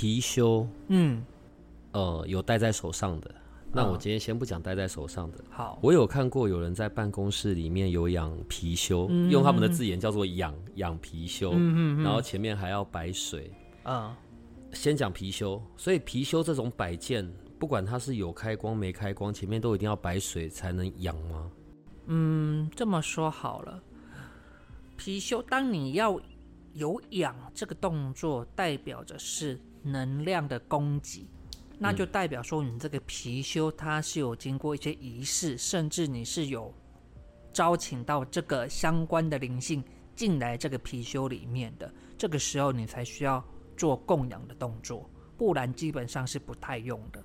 貔貅，嗯，呃，有戴在手上的。那我今天先不讲戴在手上的。好，我有看过有人在办公室里面有养貔貅，用他们的字眼叫做养养貔貅，嗯嗯然后前面还要摆水。嗯，先讲貔貅，所以貔貅这种摆件，不管它是有开光没开光，前面都一定要摆水才能养吗？嗯，这么说好了，貔貅，当你要有养这个动作，代表着是能量的供给，那就代表说你这个貔貅它是有经过一些仪式，甚至你是有招请到这个相关的灵性进来这个貔貅里面的，这个时候你才需要做供养的动作，不然基本上是不太用的。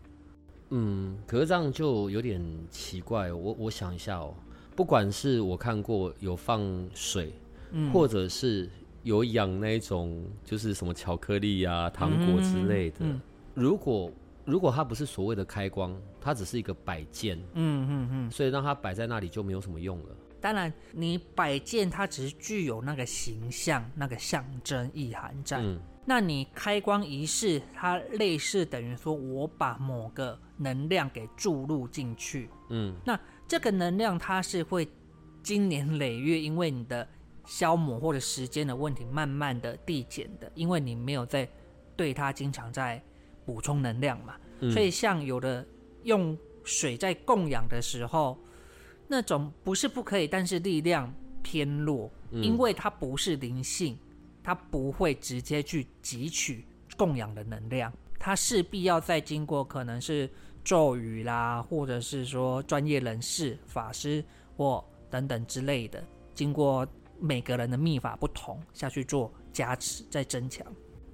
嗯，可是这样就有点奇怪哦。我我想一下哦，不管是我看过有放水，嗯或者是有养那种就是什么巧克力啊、糖果之类的，嗯如果如果它不是所谓的开光，它只是一个摆件，嗯嗯嗯。所以让它摆在那里就没有什么用了。当然，你摆件它只是具有那个形象、那个象征意涵在。嗯那你开光仪式，它类似等于说我把某个能量给注入进去，嗯那这个能量它是会经年累月，因为你的消磨或者时间的问题，慢慢的递减的，因为你没有在对它经常在补充能量嘛。嗯所以像有的用水在供养的时候，那种不是不可以，但是力量偏弱，嗯因为它不是灵性，它不会直接去汲取供养的能量，它势必要再经过可能是咒语啦，或者是说专业人士、法师或等等之类的，经过每个人的秘法不同下去做加持，再增强。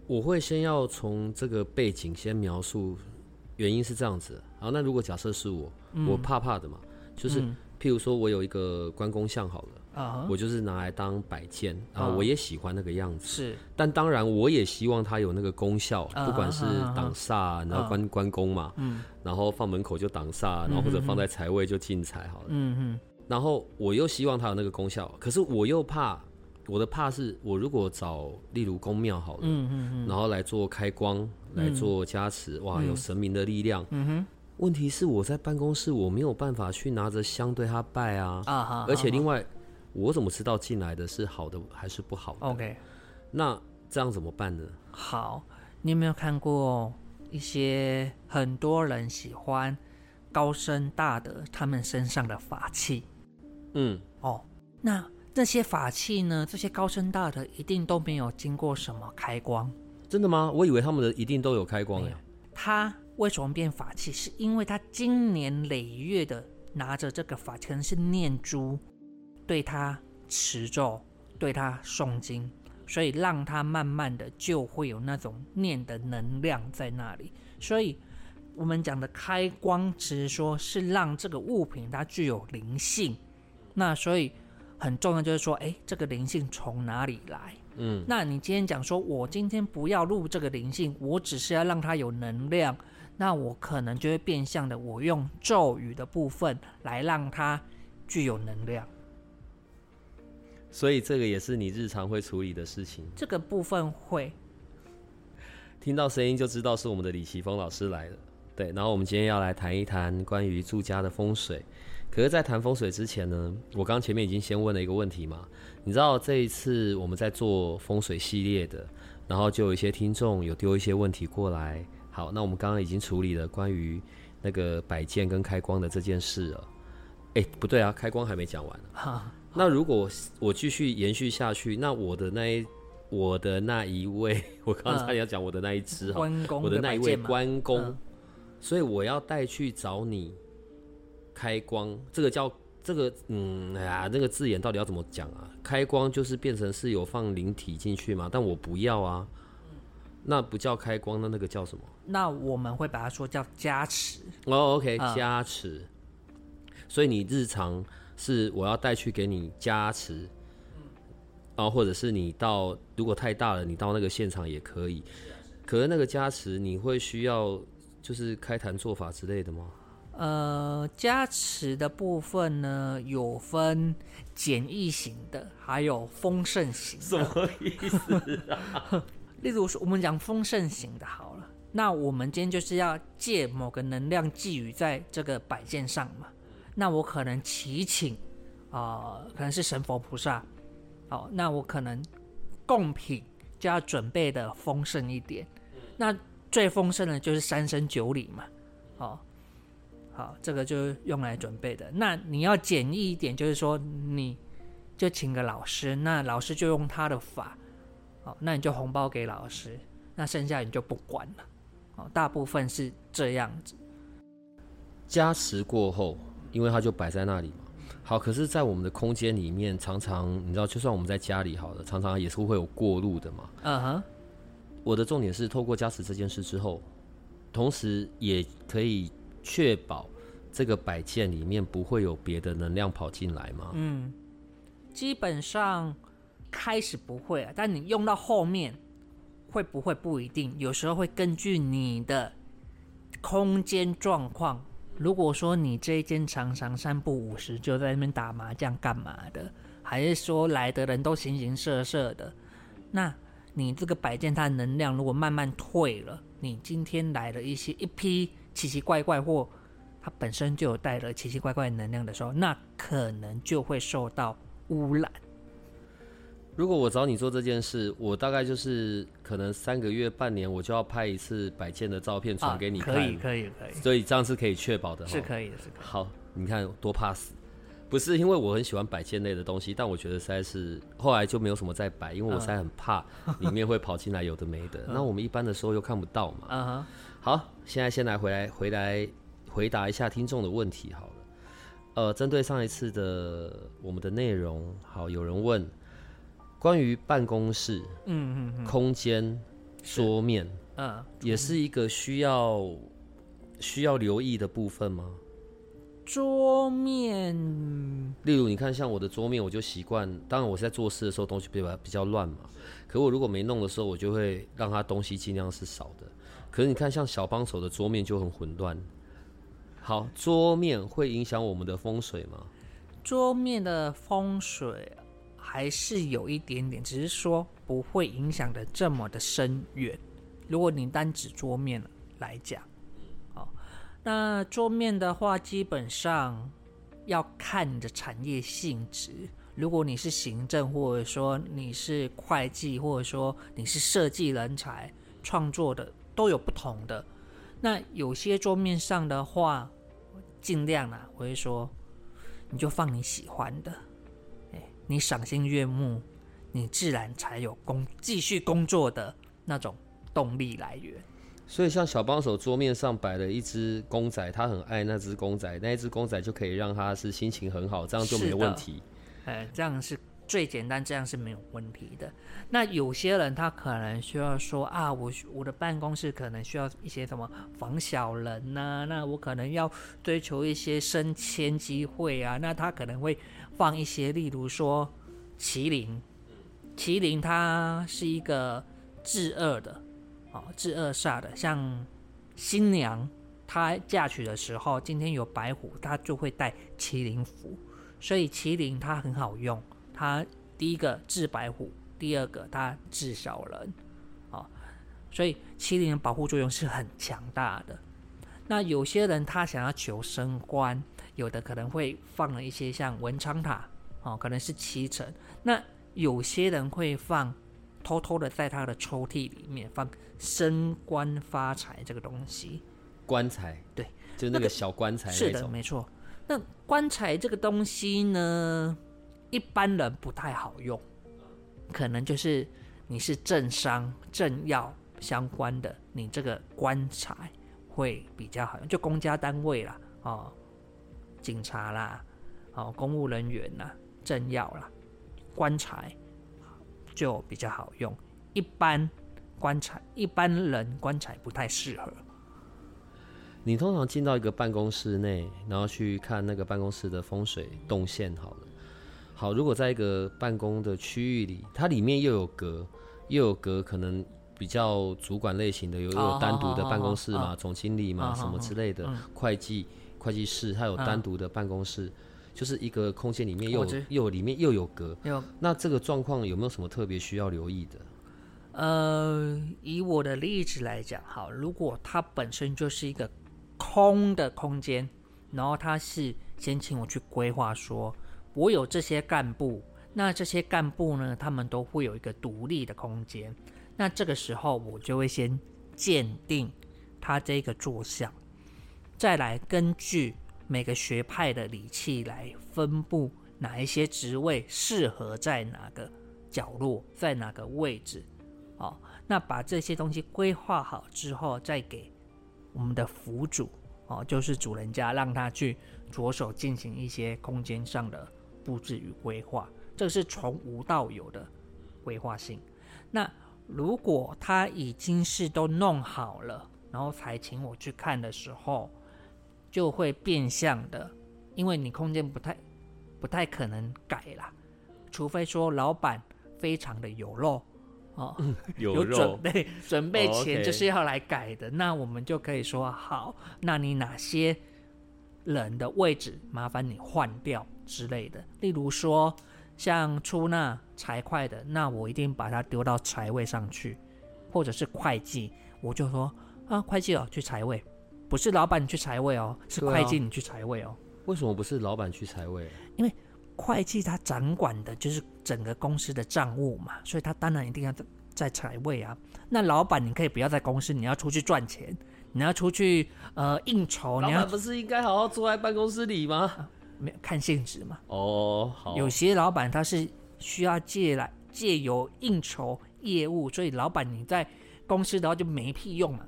我会先要从这个背景先描述，原因是这样子。好，那如果假设是我，我怕怕的嘛，就是、嗯譬如说我有一个关公像好了。啊、我就是拿来当摆件啊，嗯我也喜欢那个样子。是但当然，我也希望它有那个功效，嗯不管是挡煞，然后关关公嘛，嗯然后放门口就挡煞，然后或者放在财位就进财好了。嗯嗯然后我又希望它有那个功效，可是我又怕，我的怕是我如果找例如公庙好了，嗯嗯嗯然后来做开光，来做加持，哇，有神明的力量。嗯哼问题是我在办公室，我没有办法去拿着香对他拜啊，啊哈，而且另外，我怎么知道进来的是好的还是不好的？OK 那这样怎么办呢？好，你有没有看过一些很多人喜欢高深大德他们身上的法器嗯，哦？那这些法器呢？这些高深大德一定都没有经过什么开光，真的吗？我以为他们的一定都有开光哎、没有他为什么变法器？是因为他经年累月的拿着这个法，可能是念珠，对他持咒，对他诵经，所以让他慢慢的就会有那种念的能量在那里。所以我们讲的开光，只是说是让这个物品它具有灵性。那所以很重要就是说，哎，这个灵性从哪里来？嗯，那你今天讲说，我今天不要录这个灵性，我只是要让它有能量，那我可能就会变相的，我用咒语的部分来让它具有能量。所以这个也是你日常会处理的事情。这个部分会，听到声音就知道是我们的李奇峰老师来了。对，然后我们今天要来谈一谈关于住家的风水。可是，在谈风水之前呢，我刚刚前面已经先问了一个问题嘛。你知道这一次我们在做风水系列的，然后就有一些听众有丢一些问题过来。好，那我们刚刚已经处理了关于那个摆件跟开光的这件事了。哎，不对啊，开光还没讲完呢。哈，那如果我继续延续下去，那我的那一我的那一位，我刚才要讲我的那一只哈，关公我的那一位关公，嗯所以我要带去找你开光，这个叫这个嗯哎呀，那个字眼到底要怎么讲啊？开光就是变成是有放灵体进去嘛，但我不要啊，那不叫开光，那那个叫什么？那我们会把它说叫加持。哦，OK，啊加持。所以你日常是我要带去给你加持，然后或者是你到如果太大了，你到那个现场也可以。可是那个加持你会需要就是开坛做法之类的吗？呃，加持的部分呢，有分简易型的，还有丰盛型的。什么意思啊？例如说，我们讲丰盛型的好了，那我们今天就是要借某个能量寄予在这个摆件上嘛。那我可能祈请，啊、可能是神佛菩萨，哦，那我可能贡品就要准备的丰盛一点。那最丰盛的就是三生九礼嘛，哦，好，这个就是用来准备的。那你要简易一点，就是说你就请个老师，那老师就用他的法，好，那你就红包给老师，那剩下你就不管了。哦，大部分是这样子。加持过后，因为它就摆在那里嘛。好，可是，在我们的空间里面，常常你知道，就算我们在家里好了，常常也是会有过路的嘛。嗯哼，我的重点是透过加持这件事之后，同时也可以确保这个摆件里面不会有别的能量跑进来吗？嗯，基本上开始不会啊，但你用到后面会不会不一定，有时候会根据你的空间状况。如果说你这一间常常三不五时就在那边打麻将干嘛的，还是说来的人都形形色色的，那你这个摆件它的能量如果慢慢退了，你今天来了一些一批奇奇怪怪或它本身就有带了奇奇怪怪能量的时候，那可能就会受到污染。如果我找你做这件事，我大概就是可能三个月、半年，我就要拍一次摆件的照片传给你看。啊可以，可以，可以，所以这样是可以确保的哈。是可以的，是可以。好，你看多怕死，不是因为我很喜欢摆件类的东西，但我觉得实在是后来就没有什么再摆，因为我实在很怕里面会跑进来有的没的。那我们一般的时候又看不到嘛。嗯哼，好，现在先来回来回来回答一下听众的问题好了。呃，针对上一次的我们的内容，好，有人问关于办公室嗯嗯嗯空间桌面，嗯，也是一个需要需要留意的部分吗？桌面，例如，你看，像我的桌面，我就习惯，当然我是在做事的时候东西比较比较乱嘛。可我如果没弄的时候，我就会让它东西尽量是少的。可是你看，像小帮手的桌面就很混乱。好，桌面会影响我们的风水吗？桌面的风水还是有一点点，只是说不会影响的这么的深远。如果你单指桌面来讲，哦，那桌面的话，基本上要看你的产业性质。如果你是行政，或者说你是会计，或者说你是设计人才、创作的，都有不同的。那有些桌面上的话，尽量啊，我会说，你就放你喜欢的，哎，你赏心悦目，你自然才有工继续工作的那种动力来源。所以，像小帮手桌面上摆了一只公仔，他很爱那只公仔，那一只公仔就可以让他是心情很好，这样就没问题。哎，这样是最简单，这样是没有问题的。那有些人他可能需要说啊，我我的办公室可能需要一些什么防小人呐、那我可能要追求一些升迁机会啊，那他可能会放一些，例如说麒麟，麒麟它是一个治恶的，哦，至恶煞的，像新娘她嫁娶的时候，今天有白虎，她就会带麒麟符。所以麒麟它很好用，它第一个治白虎，第二个它治小人，啊、所以麒麟的保护作用是很强大的。那有些人他想要求升官，有的可能会放了一些像文昌塔，哦，可能是七成。那有些人会放，偷偷的在他的抽屉里面放升官发财这个东西。棺材，对，就那个小棺材是的，没错。那棺材这个东西呢，一般人不太好用，可能就是你是政商、政要相关的，你这个棺材会比较好用，就公家单位啦，哦，警察啦，哦，公务人员啦，政要啦，棺材就比较好用。一般棺材，一般人棺材不太适合。你通常进到一个办公室内，然后去看那个办公室的风水动线，好了。好，如果在一个办公的区域里，它里面又有隔，又有隔，可能比较主管类型的，有有单独的办公室嘛，总经理嘛，什么之类的，会计会计室，它有单独的办公室，就是一个空间里面又又里面又有隔。有。那这个状况有没有什么特别需要留意的？呃，以我的例子来讲，好，如果它本身就是一个空的空间，然后他是先请我去规划，说我有这些干部，那这些干部呢，他们都会有一个独立的空间。那这个时候，我就会先鉴定他这个坐向，再来根据每个学派的礼器来分布哪一些职位适合在哪个角落，在哪个位置。哦，那把这些东西规划好之后，再给。我们的辅主哦，就是主人家，让他去着手进行一些空间上的布置与规划，这是从无到有的规划性。那如果他已经是都弄好了，然后才请我去看的时候，就会变相的，因为你空间不太不太可能改啦，除非说老板非常的有肉。哦，有准备，准备钱就是要来改的，那我们就可以说好，那你哪些人的位置麻烦你换掉之类的。例如说，像出纳财会的，那我一定把它丢到财位上去，或者是会计，我就说啊，会计哦去财位，不是老板你去财位哦，是会计你去财位哦。为什么不是老板去财位？因为。会计他掌管的就是整个公司的账务嘛，所以他当然一定要在在财位啊。那老板你可以不要在公司，你要出去赚钱，你要出去呃应酬。老板不是应该好好坐在办公室里吗？没有看性质嘛。哦，好。有些老板他是需要借来借由应酬业务，所以老板你在公司的话就没屁用嘛。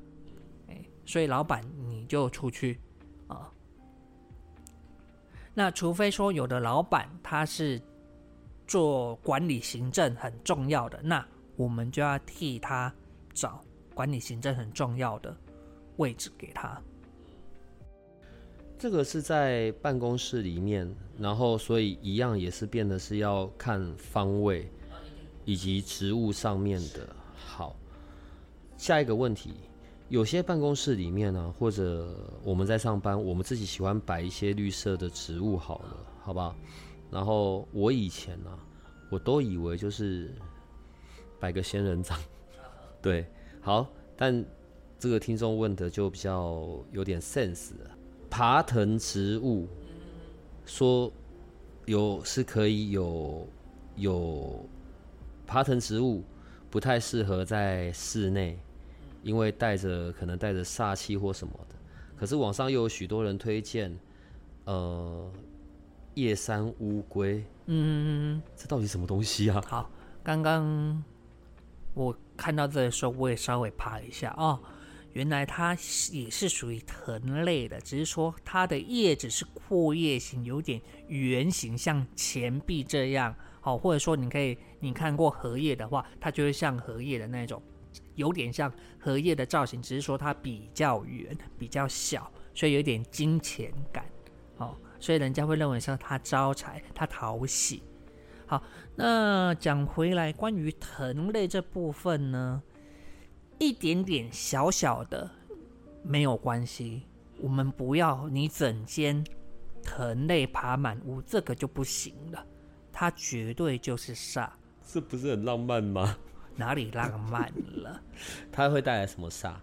哎，所以老板你就出去啊。那除非说有的老板他是做管理行政很重要的，那我们就要替他找管理行政很重要的位置给他。这个是在办公室里面，然后所以一样也是变得是要看方位以及职务上面的。好，下一个问题。有些办公室里面呢，或者我们在上班，我们自己喜欢摆一些绿色的植物，好了，好吧？然后我以前呢，我都以为就是摆个仙人掌，对，好。但这个听众问的就比较有点 sense 了，爬藤植物，说有是可以有有爬藤植物，不太适合在室内。因为带着可能带着煞气或什么的，可是网上又有许多人推荐，呃，夜山乌龟，嗯，这到底什么东西啊？好，刚刚我看到这的时候，我也稍微爬一下哦，原来它也是属于藤类的，只是说它的叶子是阔叶形，有点圆形，像钱币这样，好，或者说你可以你看过荷叶的话，它就会像荷叶的那种。有点像荷叶的造型，只是说它比较圆、比较小，所以有点金钱感，哦，所以人家会认为说它招财、它讨喜。好，那讲回来，关于藤类这部分呢，一点点小小的没有关系，我们不要你整间藤类爬满屋，这个就不行了，它绝对就是煞。这不是很浪漫吗？哪里浪漫了？它会带来什么煞？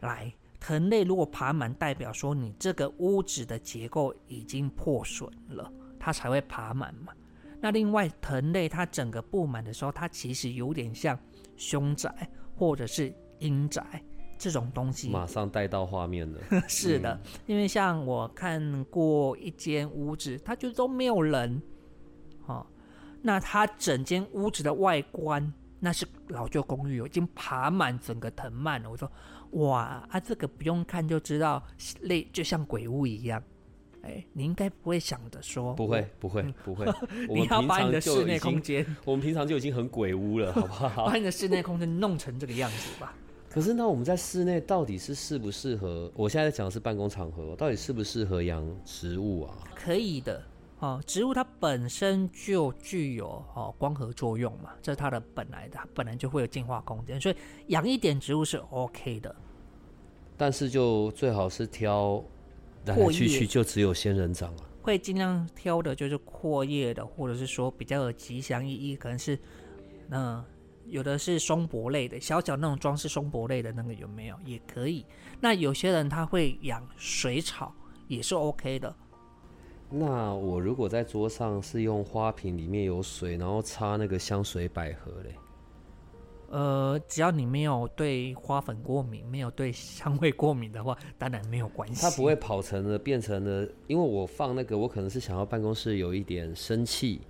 来，藤类如果爬满，代表说你这个屋子的结构已经破损了，它才会爬满嘛。那另外，藤类它整个布满的时候，它其实有点像凶宅或者是阴宅这种东西。马上带到画面了。是的，因为像我看过一间屋子，它就都没有人，哦，那它整间屋子的外观。那是老旧公寓，已经爬满整个藤蔓了。我说，哇啊，这个不用看就知道，类就像鬼屋一样，哎，你应该不会想着说不会，不会，不会。我 你们平要把你的常就已室内空经，间，我们平常就已经很鬼屋了，好不好？把你的室内空间弄成这个样子吧。可是那我们在室内到底是适不适合？我现在讲的是办公场合，到底适不适合养植物啊？可以的。哦，植物它本身就具有哦光合作用嘛，这是它的本来的，它本来就会有净化空间，所以养一点植物是 OK 的。但是就最好是挑来来去去就只有仙人掌了。会尽量挑的就是阔叶的，或者是说比较有吉祥意义，可能是嗯、有的是松柏类的，小小那种装饰松柏类的那个有没有也可以。那有些人他会养水草，也是 OK 的。那我如果在桌上是用花瓶里面有水，然后插那个香水百合嘞，呃，只要你没有对花粉过敏，没有对香味过敏的话，当然没有关系。它不会跑成了变成了，因为我放那个，我可能是想要办公室有一点生气，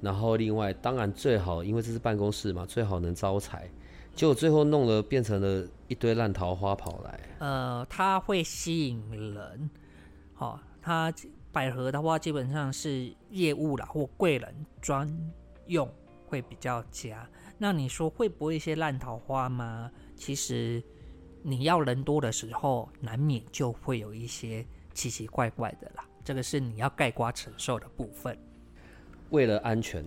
然后另外当然最好，因为这是办公室嘛，最好能招财，结果最后弄了变成了一堆烂桃花跑来，呃，它会吸引人。好、它百合的话，基本上是业务啦或贵人专用会比较佳。那你说会不会一些烂桃花吗？其实你要人多的时候，难免就会有一些奇奇怪怪的啦。这个是你要盖瓜承受的部分。为了安全，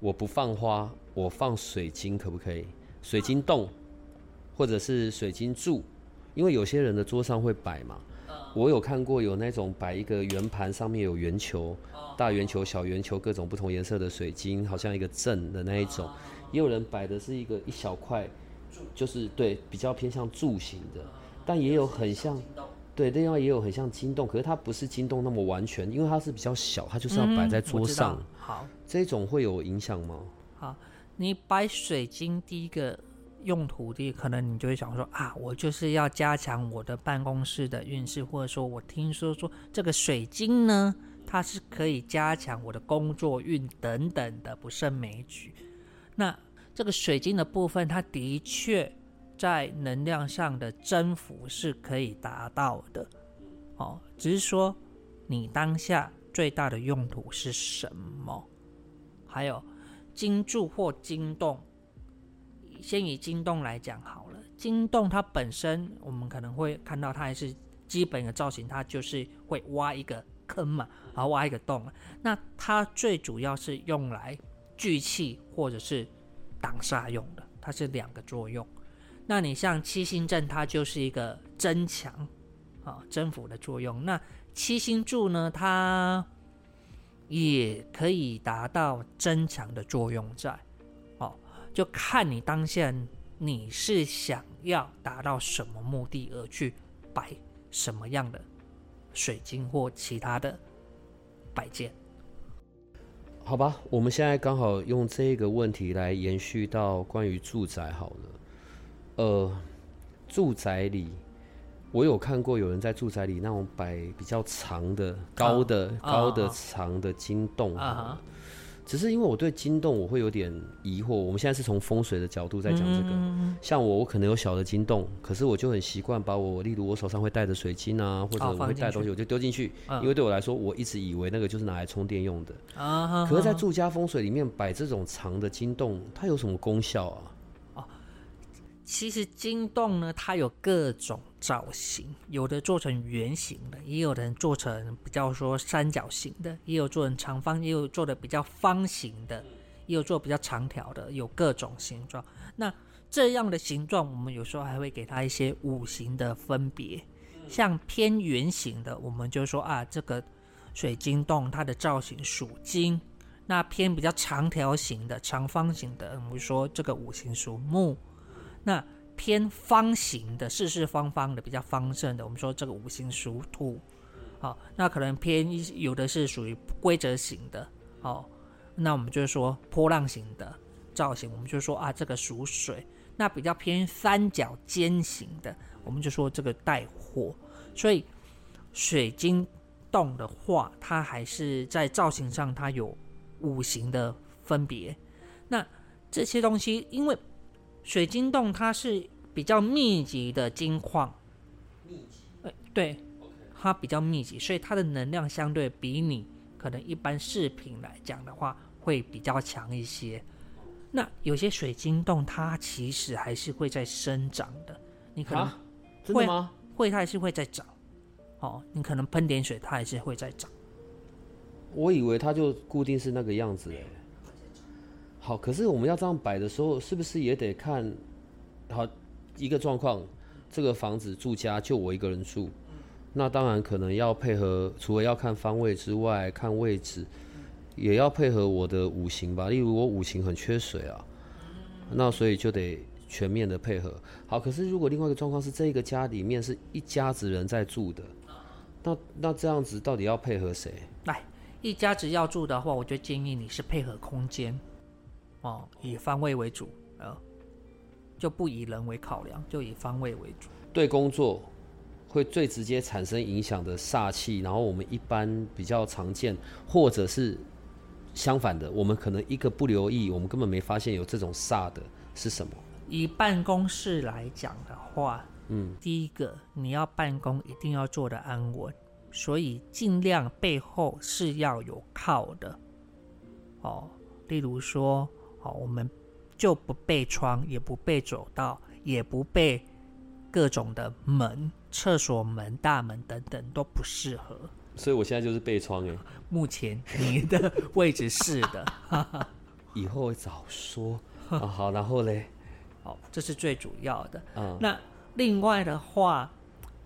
我不放花，我放水晶可不可以？水晶洞，或者是水晶柱，因为有些人的桌上会摆嘛。我有看过有那种摆一个圆盘，上面有圆球、大圆球、小圆球，各种不同颜色的水晶，好像一个阵的那一种。也有人摆的是一个一小块，就是对比较偏向柱形的，但也有很像。对，另外也有很像金洞，可是它不是金洞那么完全，因为它是比较小，它就是要摆在桌上。好，这种会有影响吗？好你摆水晶第一个用途，地可能你就会想说啊，我就是要加强我的办公室的运势，或者说我听说说这个水晶呢，它是可以加强我的工作运等等的不胜枚举。那这个水晶的部分，它的确在能量上的增幅是可以达到的，哦，只是说你当下最大的用途是什么？还有金柱或金洞，先以金洞来讲好了。金洞它本身，我们可能会看到它还是基本的造型，它就是会挖一个坑嘛，然后挖一个洞。那它最主要是用来聚气或者是挡煞用的，它是两个作用。那你像七星阵，它就是一个增强啊增幅的作用。那七星柱呢，它也可以达到增强的作用在，就看你当下你是想要达到什么目的而去摆什么样的水晶或其他的摆件。好吧，我们现在刚好用这个问题来延续到关于住宅好了。呃，住宅里，我有看过有人在住宅里那种摆比较长的、高的、啊高的、啊长的金洞啊哈只是因为我对金洞我会有点疑惑。我们现在是从风水的角度在讲这个。嗯像我，我可能有小的金洞，可是我就很习惯把我，例如我手上会带着水晶啊，或者我会带东西，我就丢进去，嗯因为对我来说，我一直以为那个就是拿来充电用的。可是，在住家风水里面摆这种长的金洞，它有什么功效啊？其实金洞呢，它有各种造型，有的做成圆形的，也有的人做成比较说三角形的，也有做成长方，也有做的比较方形的，也有做比较长条的，有各种形状。那这样的形状，我们有时候还会给它一些五行的分别，像偏圆形的，我们就说啊，这个水晶洞它的造型属金。那偏比较长条形的、长方形的，我们说这个五行属木。那偏方形的、四四方方的、比较方正的，我们说这个五行属土。好，那可能偏一有的是属于规则型的，哦，那我们就是说波浪形的造型，我们就说啊这个属水。那比较偏三角尖形的，我们就说这个带火。所以水晶洞的话，它还是在造型上它有五行的分别。那这些东西，因为水晶洞它是比较密集的金矿，密集，呃，对，它比较密集，所以它的能量相对比你可能一般饰品来讲的话，会比较强一些。那有些水晶洞，它其实还是会在生长的，你可能啊，吗？会它还是会在长。哦，你可能喷点水，它还是会在长。我以为它就固定是那个样子哎。好，可是我们要这样摆的时候，是不是也得看好一个状况？这个房子住家就我一个人住，那当然可能要配合，除了要看方位之外，看位置，也要配合我的五行吧。例如我五行很缺水啊，那所以就得全面的配合。好，可是如果另外一个状况是这个家里面是一家子人在住的，那那这样子到底要配合谁？来，一家子要住的话，我就建议你是配合空间，哦，以方位为主，呃，就不以人为考量，就以方位为主。对工作会最直接产生影响的煞气，然后我们一般比较常见，或者是相反的，我们可能一个不留意，我们根本没发现有这种煞的是什么？以办公室来讲的话，嗯，第一个你要办公一定要做的安稳，所以尽量背后是要有靠的，哦，例如说，哦，我们就不被窗，也不被走道，也不被各种的门、厕所门、大门等等都不适合。所以我现在就是被窗哎，目前你的位置是的，以后会早说啊。好，然后嘞，好，这是最主要的。嗯，那另外的话，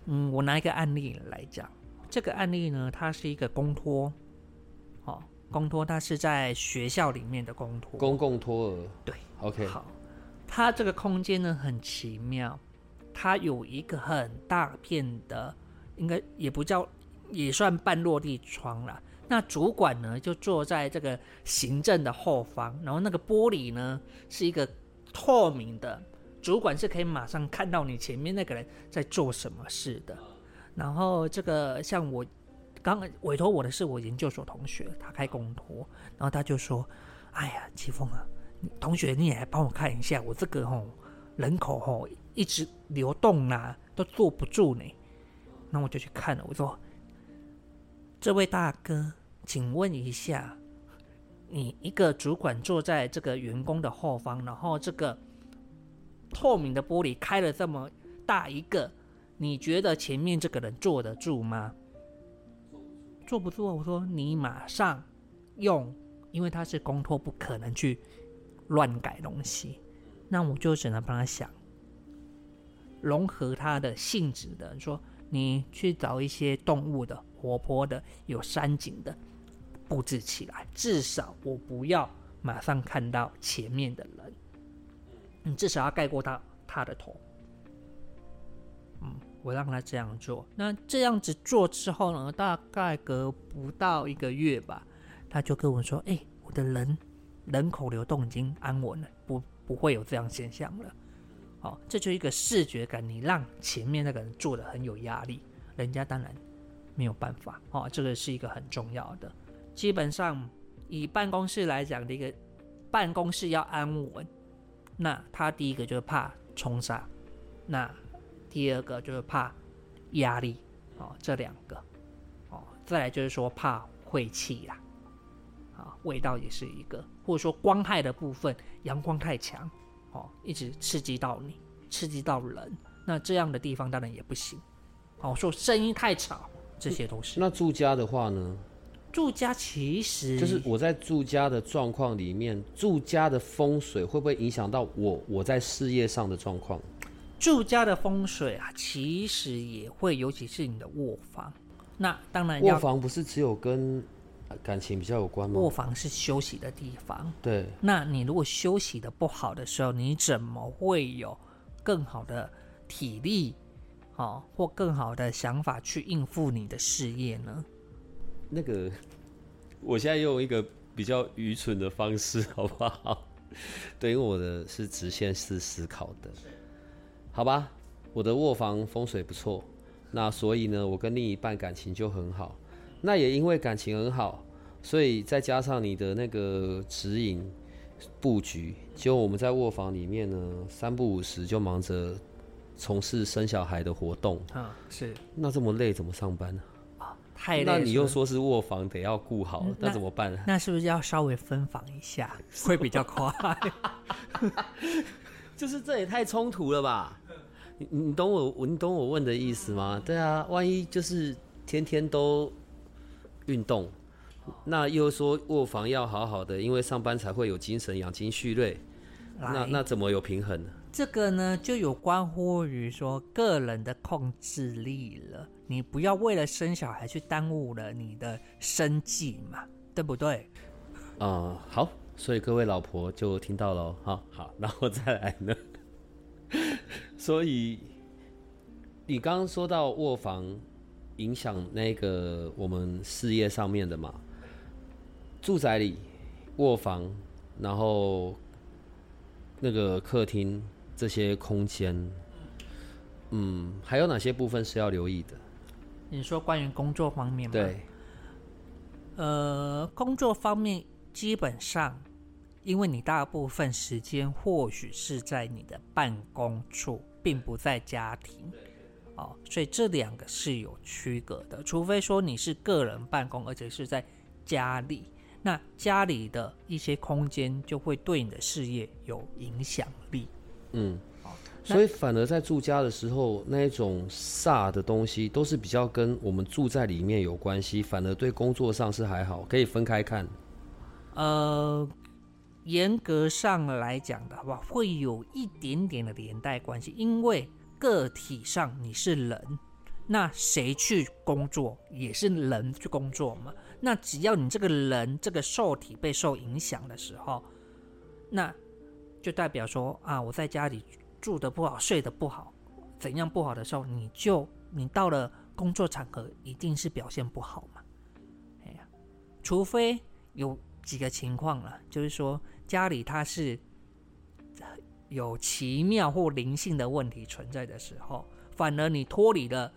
嗯，我拿一个案例来讲，这个案例呢，它是一个公托，哦，公托它是在学校里面的公托，公共托儿对，OK，好，它这个空间呢很奇妙，它有一个很大片的，应该也不叫，也算半落地窗了。那主管呢就坐在这个行政的后方，然后那个玻璃呢是一个透明的，主管是可以马上看到你前面那个人在做什么事的。然后这个像我刚委托我的是我研究所同学，他开公托，然后他就说：“哎呀，奇峰啊。”同学，你也来帮我看一下，我这个吼人口吼一直流动啊，都坐不住呢。那我就去看了，我说：“这位大哥，请问一下，你一个主管坐在这个员工的后方，然后这个透明的玻璃开了这么大一个，你觉得前面这个人坐得住吗？做不做。我说你马上用，因为他是公托，不可能去。”乱改东西，那我就只能帮他想融合他的性质的。说你去找一些动物的、活泼的、有山景的布置起来，至少我不要马上看到前面的人，你至少要盖过他他的头。我让他这样做。那这样子做之后呢，大概隔不到一个月吧，他就跟我说：“哎，我的人。”人口流动已经安稳了，不不会有这样现象了。哦，这就一个视觉感，你让前面那个人做的很有压力，人家当然没有办法。哦，这个是一个很重要的。基本上以办公室来讲的一个办公室要安稳，那他第一个就是怕冲杀，那第二个就是怕压力。哦，这两个。哦，再来就是说怕晦气啦。啊，味道也是一个，或者说光害的部分，阳光太强，哦，一直刺激到你，刺激到人，那这样的地方当然也不行。哦，说声音太吵，这些东西。那住家的话呢？住家其实就是我在住家的状况里面，住家的风水会不会影响到我我在事业上的状况？住家的风水啊，其实也会，尤其是你的卧房。那当然，卧房不是只有跟感情比较有关吗？卧房是休息的地方。对，那你如果休息的不好的时候，你怎么会有更好的体力，哦，或更好的想法去应付你的事业呢？那个，我现在用一个比较愚蠢的方式，好不好？对，因为我的是直线式思考的，好吧？我的卧房风水不错，那所以呢，我跟另一半感情就很好。那也因为感情很好，所以再加上你的那个指引布局，就我们在卧房里面呢，三不五时就忙着从事生小孩的活动，嗯，是那这么累怎么上班呢？太累那你又说是卧房得要顾好，那那怎么办呢？那是不是要稍微分房一下，会比较快？就是这也太冲突了吧？你你懂我我你懂我问的意思吗？对啊，万一就是天天都运动，那又说卧房要好好的，因为上班才会有精神，养精蓄锐，那那怎么有平衡呢？这个呢，就有关乎于说个人的控制力了。你不要为了生小孩去耽误了你的生计嘛，对不对？啊、好，所以各位老婆就听到了哦，好好，然后再来呢？所以你刚刚说到卧房影响那个我们事业上面的嘛，住宅里卧房，然后那个客厅这些空间，嗯，还有哪些部分是要留意的？你说关于工作方面吗？对，呃，工作方面基本上，因为你大部分时间或许是在你的办公处，并不在家庭，哦，所以这两个是有区隔的。除非说你是个人办公，而且是在家里，那家里的一些空间就会对你的事业有影响力。嗯，所以反而在住家的时候，那一种煞的东西都是比较跟我们住在里面有关系，反而对工作上是还好，可以分开看。呃，严格上来讲的话，会有一点点的连带关系，因为个体上你是人，那谁去工作也是人去工作嘛。那只要你这个人这个受体被受影响的时候，那就代表说啊，我在家里住的不好，睡得不好，怎样不好的时候，你就你到了工作场合一定是表现不好嘛。哎呀，除非有几个情况了，就是说家里它是有奇妙或灵性的问题存在的时候，反而你脱离了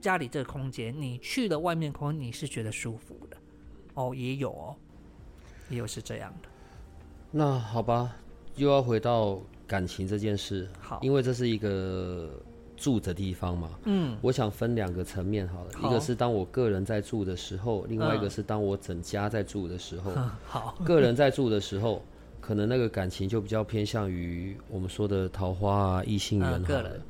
家里这个空间，你去了外面空间，你是觉得舒服的。哦，也有哦，也有是这样的。那好吧，又要回到感情这件事，好，因为这是一个住的地方嘛。嗯，我想分两个层面好了，好一个是当我个人在住的时候，另外一个嗯是当我整家在住的时候。好，个人在住的时候，可能那个感情就比较偏向于我们说的桃花啊、异性缘好了。嗯个人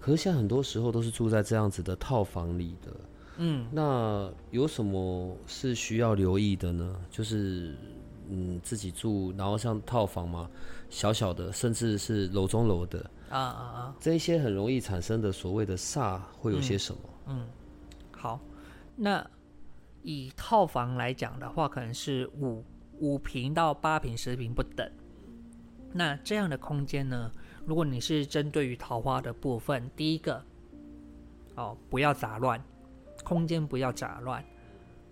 可是现在很多时候都是住在这样子的套房里的，嗯，那有什么是需要留意的呢？就是嗯，自己住，然后像套房嘛，小小的，甚至是楼中楼的，啊啊啊，这一些很容易产生的所谓的煞，会有些什么？嗯好，那以套房来讲的话，可能是五五平到八平、十平不等。那这样的空间呢，如果你是针对于桃花的部分，第一个，哦，不要杂乱，空间不要杂乱，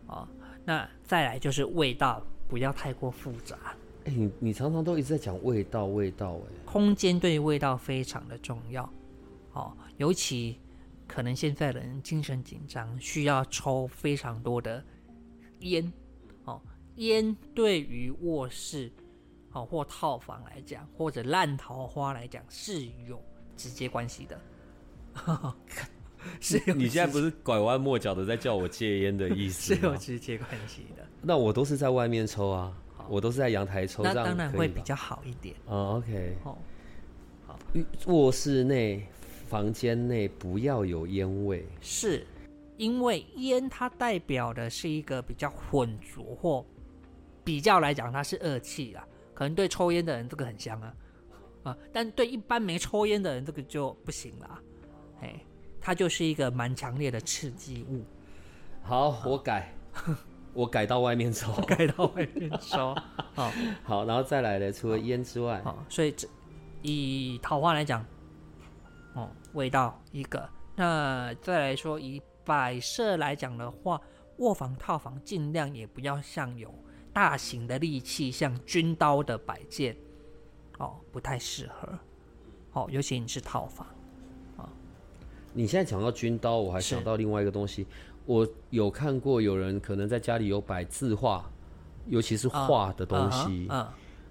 哦，那再来就是味道不要太过复杂，哎、你你常常都一直在讲味道，味道、哎，空间对味道非常的重要，哦，尤其可能现在人精神紧张，需要抽非常多的烟，哦，烟对于卧室，哦或套房来讲，或者烂桃花来讲是有直接关系的，是有你现在不是拐弯抹角的在叫我戒烟的意思 是有？直接关系的，那我都是在外面抽啊，我都是在阳台抽，这样那当然会比较好一点哦，OK，哦。卧室内、房间内不要有烟味。是因为烟它代表的是一个比较浑浊或比较来讲它是恶气啦，可能对抽烟的人这个很香啊啊，但对一般没抽烟的人这个就不行啦，哎，它就是一个蛮强烈的刺激物，好，我改，我改到外面抽。改到外面抽，好。好，然后再来呢，除了烟之外，好，所以这以桃花来讲，哦，味道一个，那再来说以摆设来讲的话，卧房、套房尽量也不要像有大型的利器，像军刀的摆件，哦，不太适合。哦，尤其你是套房，你现在讲到军刀，我还想到另外一个东西，我有看过有人可能在家里有摆字画，尤其是画的东西。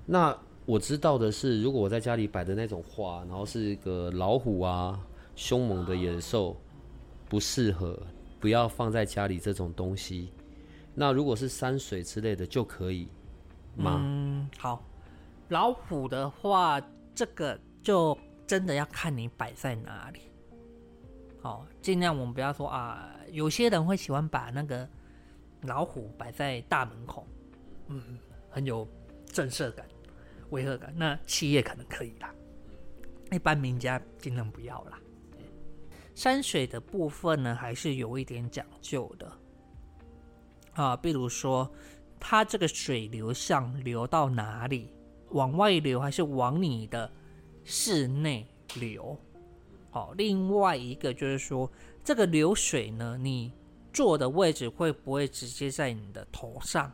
那我知道的是，如果我在家里摆的那种画，然后是一个老虎啊、凶猛的野兽，不适合，不要放在家里这种东西。那如果是山水之类的就可以吗？嗯，好，老虎的话，这个就真的要看你摆在哪里。哦，尽量我们不要说啊，有些人会喜欢把那个老虎摆在大门口，嗯，很有震慑感、违和感。那企业可能可以啦，一般名家尽量不要啦。山水的部分呢，还是有一点讲究的啊，比如说它这个水流向流到哪里，往外流还是往你的室内流？好，另外一个就是说，这个流水呢，你坐的位置会不会直接在你的头上？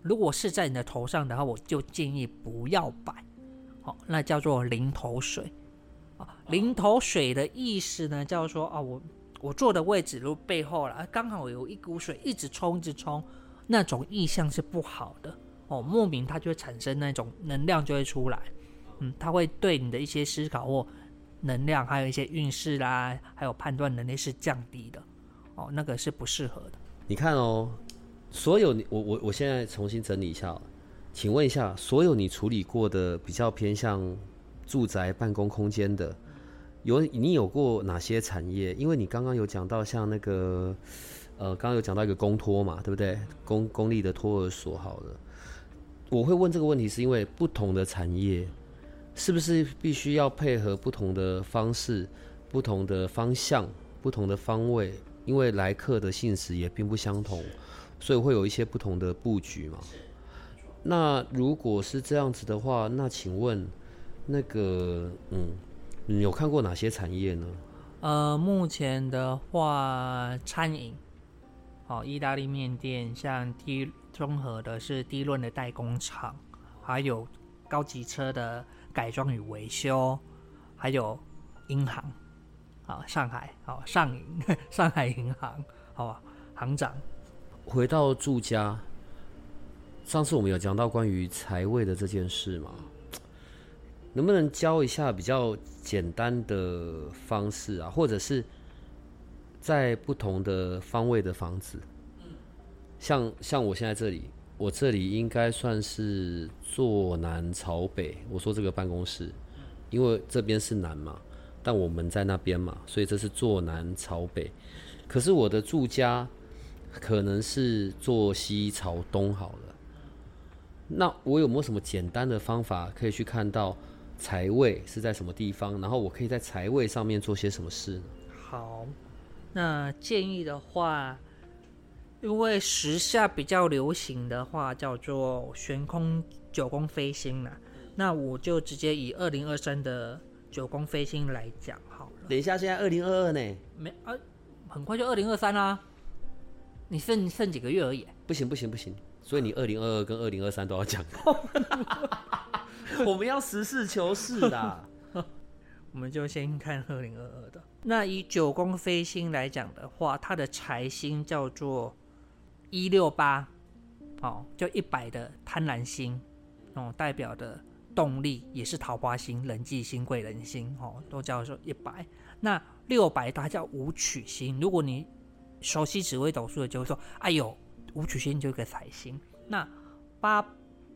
如果是在你的头上的话，我就建议不要摆。好，那叫做零头水。啊，零头水的意思呢，叫做说啊，我我坐的位置如果背后了，刚好有一股水一直冲，一直冲，那种意象是不好的。哦，莫名它就会产生那种能量就会出来。嗯，它会对你的一些思考或能量，还有一些运势啦，还有判断能力是降低的。哦，那个是不适合的。你看哦，所有你我我我现在重新整理一下，请问一下，所有你处理过的比较偏向住宅办公空间的，有你有过哪些产业？因为你刚刚有讲到像那个呃，刚刚有讲到一个公托嘛，对不对？公公立的托儿所好了。我会问这个问题，是因为不同的产业是不是必须要配合不同的方式、不同的方向、不同的方位？因为来客的性质也并不相同，所以会有一些不同的布局嘛。那如果是这样子的话，那请问那个嗯，你有看过哪些产业呢？呃，目前的话，餐饮，哦，意大利面店，像低综合的是低润的代工厂，还有高级车的改装与维修，还有银行，啊，上海，好，上银，上海银行，好吧，行长，回到住家，上次我们有讲到关于财位的这件事嘛？能不能教一下比较简单的方式啊，或者是在不同的方位的房子？像像我现在这里，我这里应该算是坐南朝北。我说这个办公室，因为这边是南嘛，但我们在那边嘛，所以这是坐南朝北。可是我的住家可能是坐西朝东好了。那我有没有什么简单的方法可以去看到财位是在什么地方？然后我可以在财位上面做些什么事呢？好，那建议的话，因为时下比较流行的话叫做悬空九宫飞星啦，那我就直接以二零二三的九宫飞星来讲好了。等一下，现在二零二二呢？没啊，很快就二零二三啦，你剩剩几个月而已。不行不行不行，所以你二零二二跟二零二三都要讲。我们要实事求是的。我们就先看二零二二的。那以九宫飞星来讲的话，它的财星叫做一六八，哦，就一百的贪婪星，哦，代表的动力也是桃花星、人际星、贵人星，哦，都叫做一百。那六百它叫武曲星。如果你熟悉紫微斗数的，就会说，哎呦，武曲星就一个财星。那八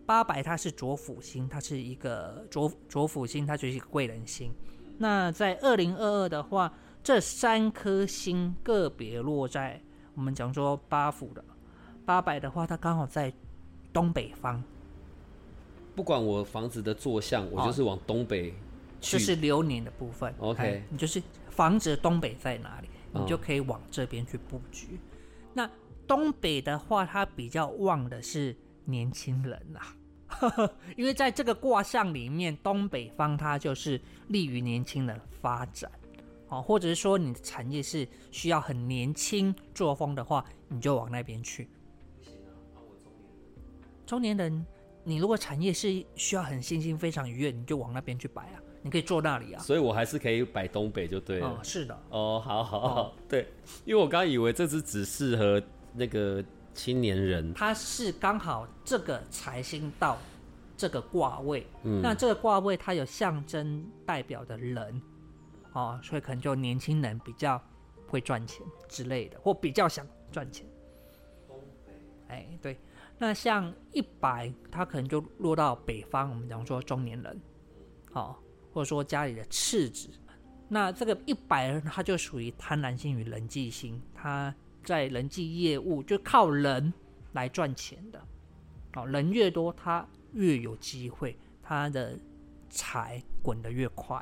八百它是左辅星，它是一个左左辅星，它就是一个贵人星。那在二零二二的话，这三颗星个别落在我们讲说八府的八百的话，它刚好在东北方，不管我房子的坐向，我就是往东北去。这是流年的部分。OK 哎你就是房子的东北在哪里，哦你就可以往这边去布局。那东北的话，它比较旺的是年轻人啦、因为在这个卦象里面，东北方它就是利于年轻人发展，哦，或者是说你的产业是需要很年轻作风的话，你就往那边去。中年人，你如果产业是需要很信心非常愉悦，你就往那边去摆啊，你可以坐那里啊。所以我还是可以摆东北就对了。哦，是的，哦，好好好，对，因为我刚以为这只只适合那个青年人。他是刚好这个财星到这个卦位。嗯那这个卦位它有象征代表的人，哦，所以可能就年轻人比较会赚钱之类的，或比较想赚钱。东北哎，对。那像一百，他可能就落到北方，我们讲说中年人，哦，或者说家里的次子。那这个一百人，他就属于贪婪心与人际心，他在人际业务就靠人来赚钱的。哦，人越多，他越有机会，他的财滚得越快。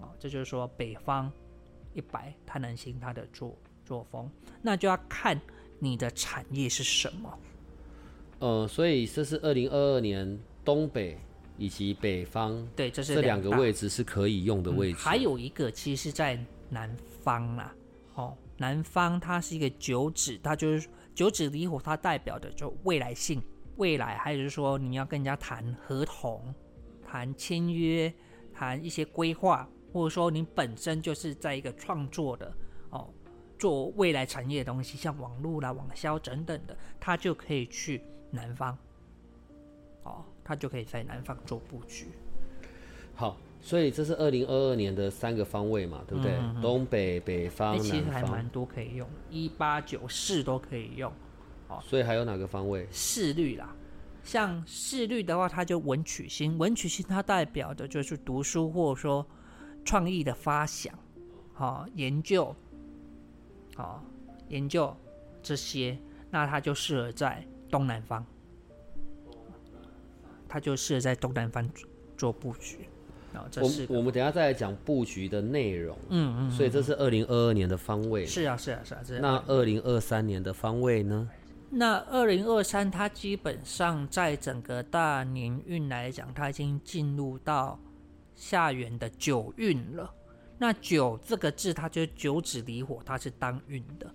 哦，这就是说北方一百贪婪心他的作作风，那就要看你的产业是什么。呃，所以这是二零二二年东北以及北方对，这是这两个位置是可以用的位置。嗯还有一个其实是在南方啦，哦，南方它是一个九指，它就是九指离火，它代表的就未来性，未来，还有就是说你要跟人家谈合同、谈签约、谈一些规划，或者说你本身就是在一个创作的哦，做未来产业的东西，像网络啦、网销等等的，他就可以去南方，哦，它就可以在南方做布局。好，所以这是二零二二年的三个方位嘛，对不对？东北、北哎、方、其实还蛮。多可以用，一八九四都可以用。所以还有哪个方位？四律啦，像四律的话，它就文曲星，文曲星它代表的就是读书或者说创意的发想，好、研究，好、研究这些，那它就适合在东南方，它就适合在东南方做做布局。啊、这我是我们等下再来讲布局的内容。嗯嗯，所以这是二零二二年的方位。是啊是啊是啊，这那二零二三年的方位呢？那二零二三，它基本上在整个大年运来讲，它已经进入到下元的九运了。那九这个字，它就是九指离火，它是当运的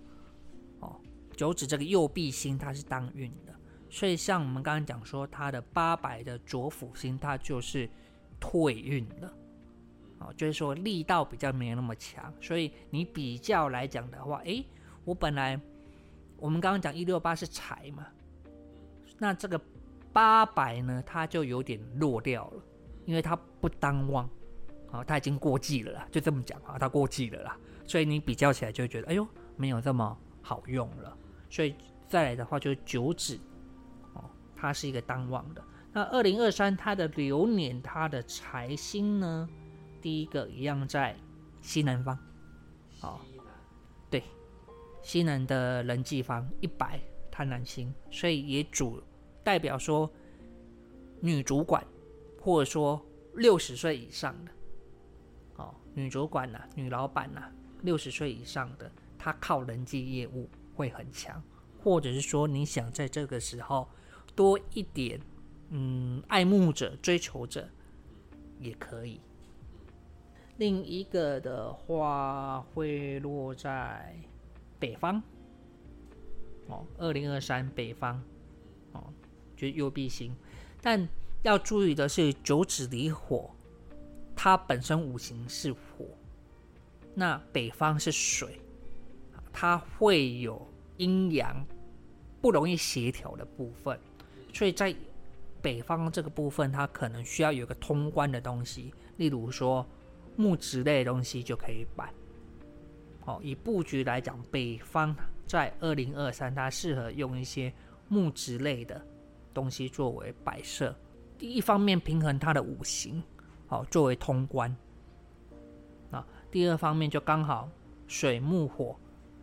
哦。九指这个右臂星，它是当运的。所以像我们刚刚讲说，它的八百的左辅星，它就是退运了。哦，就是说力道比较没有那么强，所以你比较来讲的话，诶，我本来我们刚刚讲一六八是财嘛，那这个八百呢，它就有点落掉了，因为它不当旺，啊、它已经过季了啦，就这么讲啊，它过季了啦，所以你比较起来就会觉得，哎呦，没有这么好用了，所以再来的话就是九指，它是一个当旺的。那二零二三它的流年，它的财星呢，第一个一样在西南方，哦，对，西南的人际方一百贪婪星，所以也主代表说女主管或者说六十岁以上的，哦，女主管呐、女老板呐、六十岁以上的，她靠人际业务会很强，或者是说你想在这个时候多一点，嗯，爱慕者、追求者也可以。另一个的话会落在北方，哦，二零二三北方，哦，就是右弼星，但要注意的是九子离火，它本身五行是火，那北方是水，它会有阴阳不容易协调的部分，所以在北方这个部分，它可能需要有个通关的东西，例如说木质类的东西就可以摆。哦，以布局来讲，北方在二零二三，它适合用一些木质类的东西作为摆设。第一方面平衡它的五行，好、作为通关。啊，第二方面就刚好水木火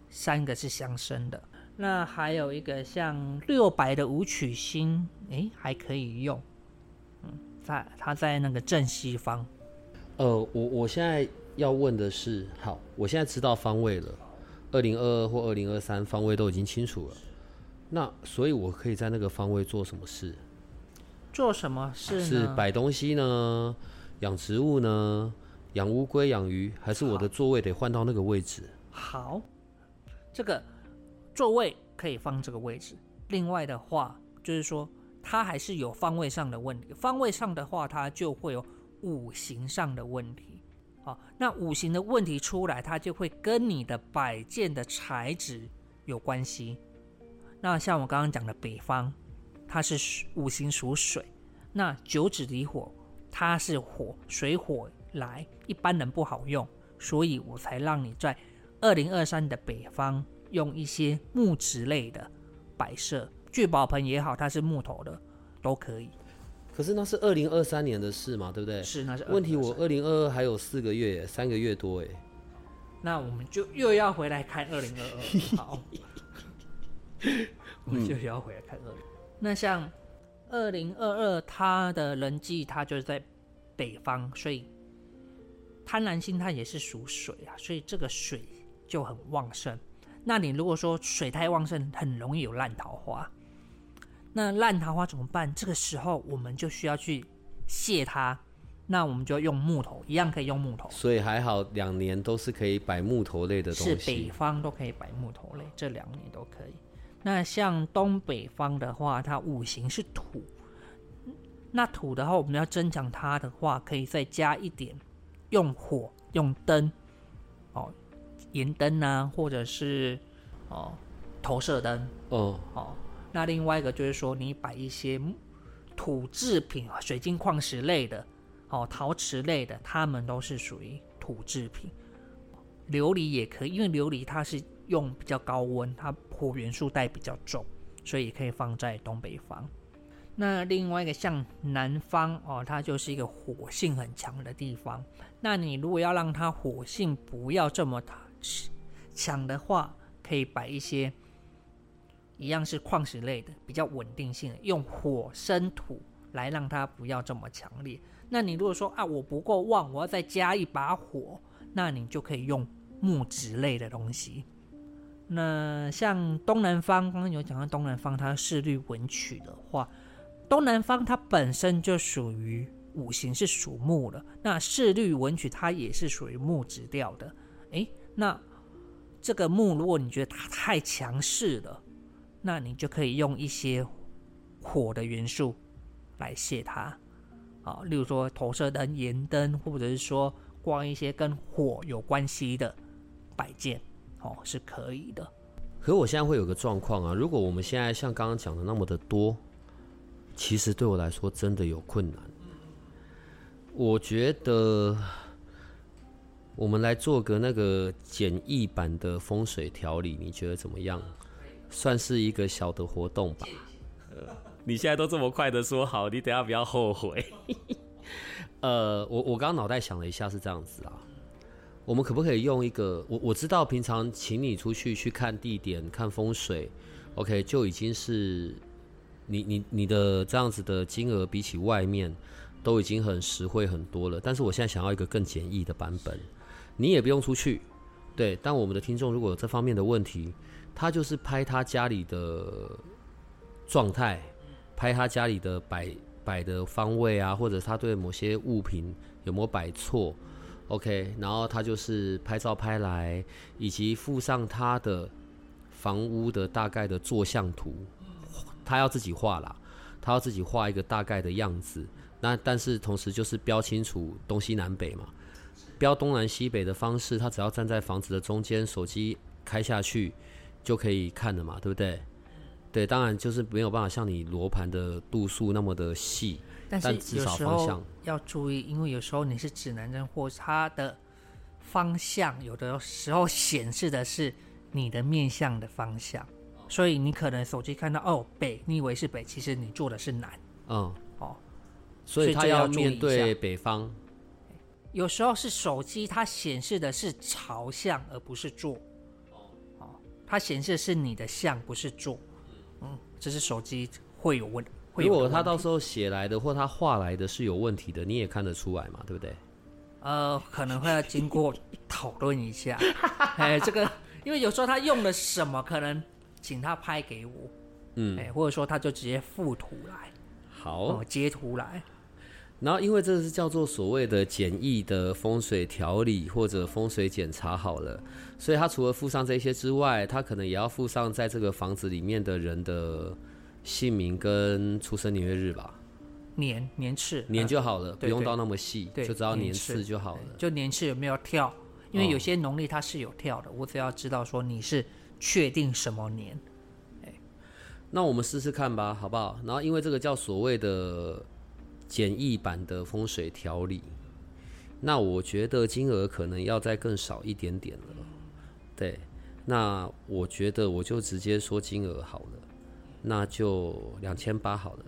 三个是相生的。那还有一个像六白的武曲星，诶，还可以用。嗯，在它在那个正西方，呃，我我现在要问的是，好，我现在知道方位了，二零二二或二零二三方位都已经清楚了。那所以，我可以在那个方位做什么事？做什么事呢？是摆东西呢？养植物呢？养乌龟、养鱼，还是我的座位得换到那个位置？好，这个座位可以放这个位置。另外的话，就是说它还是有方位上的问题。方位上的话，它就会有五行上的问题。好，那五行的问题出来，它就会跟你的摆件的材质有关系。那像我刚刚讲的北方，它是五行属水，那九子离火，它是火，水火来，一般人不好用，所以我才让你在二零二三的北方用一些木质类的摆设，聚宝盆也好，它是木头的，都可以。可是那是二零二三年的事嘛，对不对？是，那是问题。2023我二零二二还有四个月耶，三个月多哎。那我们就又要回来看二零二二，好，我们就要回来看二零。那像二零二二，它的人际它就是在北方，所以贪婪星它也是属水啊，所以这个水就很旺盛。那你如果说水太旺盛，很容易有烂桃花。那烂桃花怎么办？这个时候我们就需要去卸它。那我们就用木头，一样可以用木头。所以还好，两年都是可以摆木头类的东是北。方都可以摆木头类，这两年都可以。那像东北方的话，它五行是土，那土的话，我们要增强它的话，可以再加一点用火、用灯，哦，盐灯啊，或者是哦投射灯，哦，哦。那另外一个就是说，你摆一些土制品、水晶矿石类的，哦，陶瓷类的，它们都是属于土制品。琉璃也可以，因为琉璃它是用比较高温，它火元素带比较重，所以可以放在东北方。那另外一个像南方哦，它就是一个火性很强的地方。那你如果要让它火性不要这么抢的话，可以摆一些一样是矿石类的，比较稳定性的，用火生土来让它不要这么强烈。那你如果说啊，我不够旺，我要再加一把火，那你就可以用木质类的东西。那像东南方，刚刚有讲到东南方，它是律文曲的话，东南方它本身就属于五行是属木的，那四律文曲它也是属于木质调的。那这个木，如果你觉得它太强势了，那你就可以用一些火的元素来卸它。啊，例如说投射灯、盐灯，或者是说挂一些跟火有关系的摆件，哦，是可以的。可我现在会有个状况啊，如果我们现在像刚刚讲的那么的多，其实对我来说真的有困难。我觉得我们来做个那个简易版的风水调理，你觉得怎么样？算是一个小的活动吧。你现在都这么快的说好，你等下不要后悔。呃，我我刚刚脑袋想了一下，是这样子啊。我们可不可以用一个？我我知道平常请你出去去看地点、看风水，OK，就已经是你你你的这样子的金额比起外面都已经很实惠很多了。但是我现在想要一个更简易的版本，你也不用出去，对。但我们的听众如果有这方面的问题，他就是拍他家里的状态，拍他家里的摆摆的方位啊，或者他对某些物品有没有摆错。OK，然后他就是拍照拍来，以及附上他的房屋的大概的坐向图，他要自己画啦，他要自己画一个大概的样子。那但是同时就是标清楚东西南北嘛，标东南西北的方式，他只要站在房子的中间，手机开下去就可以看了嘛，对不对？对，当然就是没有办法像你罗盘的度数那么的细，但是但至少方向要注意，因为有时候你是指南针，或它的方向有的时候显示的是你的面向的方向，所以你可能手机看到哦北，你以为是北，其实你做的是南。嗯，哦，所以他要面对北方。有时候是手机它显示的是朝向，而不是坐。哦，它显示的是你的向，不是坐。嗯，这是手机会有问。会有如果他到时候写来的或他画来的是有问题的，你也看得出来嘛，对不对？呃，可能会要经过 讨论一下。哎，这个因为有时候他用了什么，可能请他拍给我，嗯，哎，或者说他就直接附图来，好。哦，截图来。然后因为这是叫做所谓的简易的风水调理或者风水检查好了，所以他除了附上这些之外，他可能也要附上在这个房子里面的人的姓名跟出生年月日吧，年年次年就好了，不用到那么细，对就知道年年次次就好了。就年次有没有跳？因为哦有些农历它是有跳的，我只要知道说你是确定什么年。那我们试试看吧，好不好？然后因为这个叫所谓的简易版的风水调理。那我觉得金额可能要再更少一点点了。对，那我觉得我就直接说金额好了，那就两千八好了。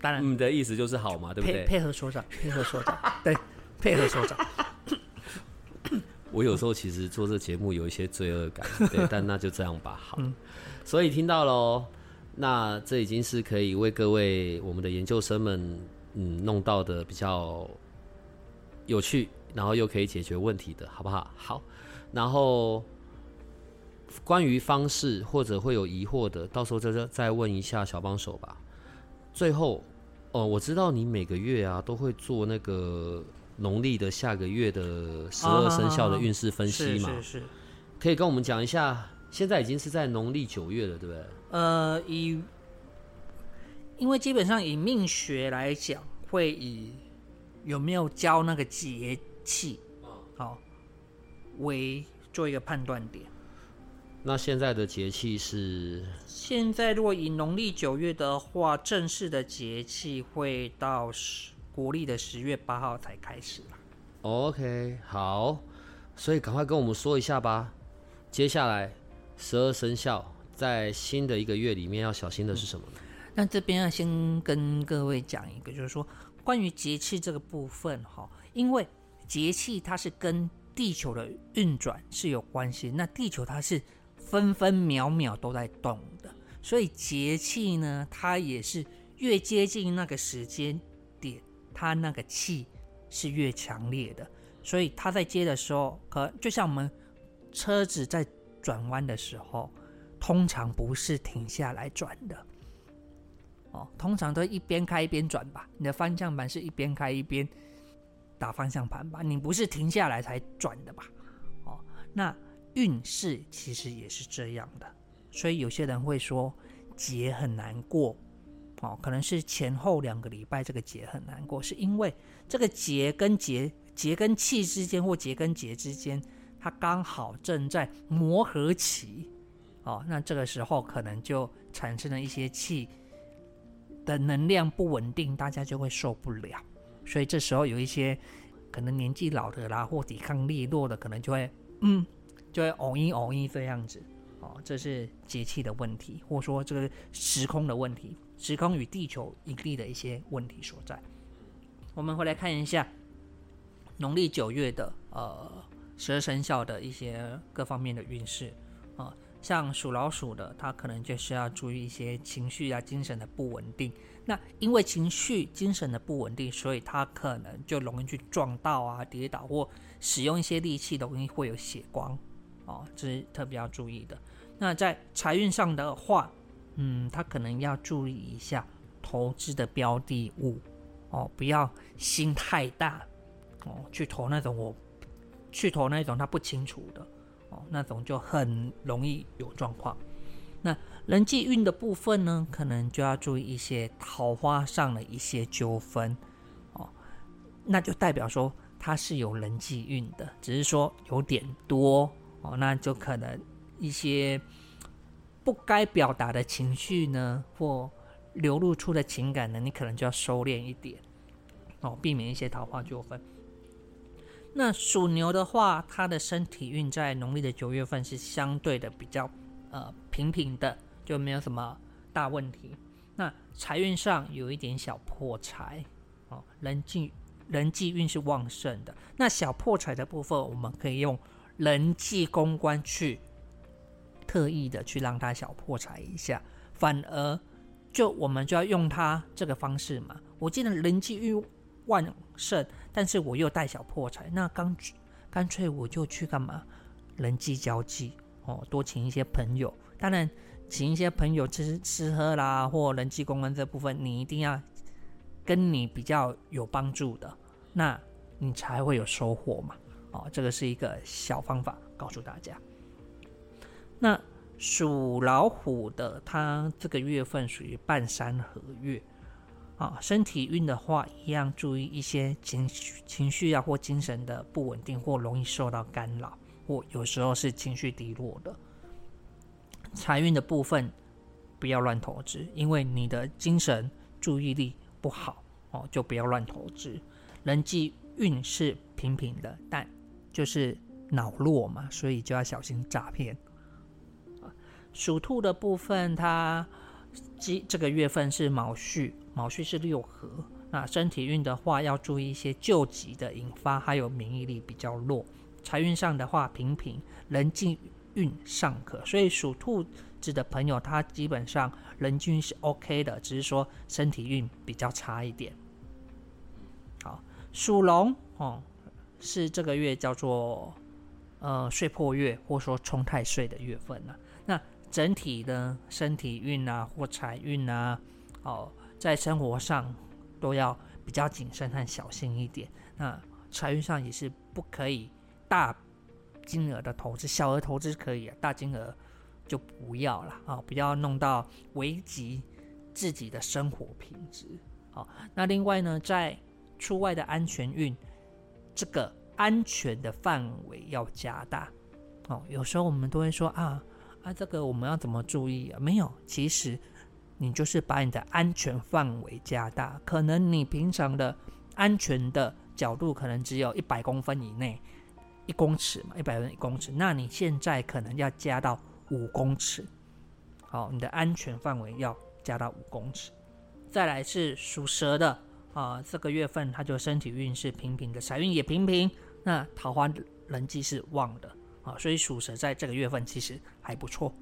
当然，你的意思就是好嘛，对不对？配合所长，配合所长，对，配合所长。我有时候其实做这节目有一些罪恶感，对，但那就这样吧，好。所以听到喽，那这已经是可以为各位我们的研究生们，嗯，弄到的比较有趣，然后又可以解决问题的，好不好？好。然后关于方式或者会有疑惑的，到时候再再问一下小帮手吧。最后，哦，我知道你每个月啊都会做那个农历的下个月的十二生肖的运势分析嘛，是是是。可以跟我们讲一下。现在已经是在农历九月了，对不对？呃，以因为基本上以命学来讲，会以有没有交那个节气，好、为做一个判断点。那现在的节气是现在如果以农历九月的话，正式的节气会到十国历的十月八号才开始啦 OK，好，所以赶快跟我们说一下吧。接下来十二生肖在新的一个月里面要小心的是什么呢？那这边要先跟各位讲一个，就是说关于节气这个部分哈，因为节气它是跟地球的运转是有关系，那地球它是分分秒秒都在动的，所以节气呢，它也是越接近那个时间点，它那个气是越强烈的，所以它在接的时候，可就像我们车子在转弯的时候，通常不是停下来转的。哦，通常都一边开一边转吧。你的方向盘是一边开一边打方向盘吧，你不是停下来才转的吧？哦，那运势其实也是这样的，所以有些人会说节很难过，哦，可能是前后两个礼拜这个节很难过，是因为这个节跟节、节跟气之间或节跟节之间，它刚好正在磨合期，哦，那这个时候可能就产生了一些气。的能量不稳定，大家就会受不了，所以这时候有一些可能年纪老的啦，或抵抗力弱的，可能就会嗯，就会偶一偶一这样子哦，这是节气的问题，或者说这个时空的问题，时空与地球引力的一些问题所在。我们回来看一下农历九月的呃十二生肖的一些各方面的运势啊。像属老鼠的，他可能就是要注意一些情绪啊、精神的不稳定。那因为情绪、精神的不稳定，所以他可能就容易去撞到啊、跌倒或使用一些力气，容易会有血光哦，这是特别要注意的。那在财运上的话，嗯，他可能要注意一下投资的标的物哦，不要心太大哦，去投那种我去投那种他不清楚的。哦，那种就很容易有状况。那人际运的部分呢，可能就要注意一些桃花上的一些纠纷哦，那就代表说他是有人际运的，只是说有点多哦，那就可能一些不该表达的情绪呢，或流露出的情感呢，你可能就要收敛一点哦，避免一些桃花纠纷。那属牛的话，他的身体运在农历的九月份是相对的比较呃平平的，就没有什么大问题。那财运上有一点小破财哦，人际人际运是旺盛的。那小破财的部分，我们可以用人际公关去特意的去让他小破财一下，反而就我们就要用他这个方式嘛。我记得人际运。旺盛，但是我又带小破财，那干干脆我就去干嘛？人际交际哦，多请一些朋友。当然，请一些朋友吃吃喝啦，或人际公关这部分，你一定要跟你比较有帮助的，那你才会有收获嘛。哦，这个是一个小方法，告诉大家。那属老虎的，它这个月份属于半山合月。啊，身体运的话，一样注意一些情绪、情绪啊或精神的不稳定，或容易受到干扰，或有时候是情绪低落的。财运的部分，不要乱投资，因为你的精神注意力不好哦，就不要乱投资。人际运是平平的，但就是脑弱嘛，所以就要小心诈骗。属兔的部分，它这这个月份是卯戌，卯戌是六合。那身体运的话，要注意一些救急的引发，还有免疫力比较弱。财运上的话，平平，人际运尚可。所以属兔子的朋友，他基本上人均是 OK 的，只是说身体运比较差一点。好，属龙哦，是这个月叫做呃岁破月，或说冲太岁的月份呢。那整体的身体运啊，或财运啊，哦，在生活上都要比较谨慎和小心一点。那财运上也是不可以大金额的投资，小额投资可以，啊大金额就不要了啊，不要弄到危及自己的生活品质。好，那另外呢，在出外的安全运，这个安全的范围要加大。哦，有时候我们都会说啊。啊，这个我们要怎么注意啊？没有，其实你就是把你的安全范围加大。可能你平常的安全的角度可能只有一百公分以内，一公尺嘛，一百分一公尺。那你现在可能要加到五公尺。好，你的安全范围要加到五公尺。再来是属蛇的啊，这个月份他就身体运势平平的，财运也平平，那桃花人际是旺的。啊，所以属蛇在这个月份其实还不错。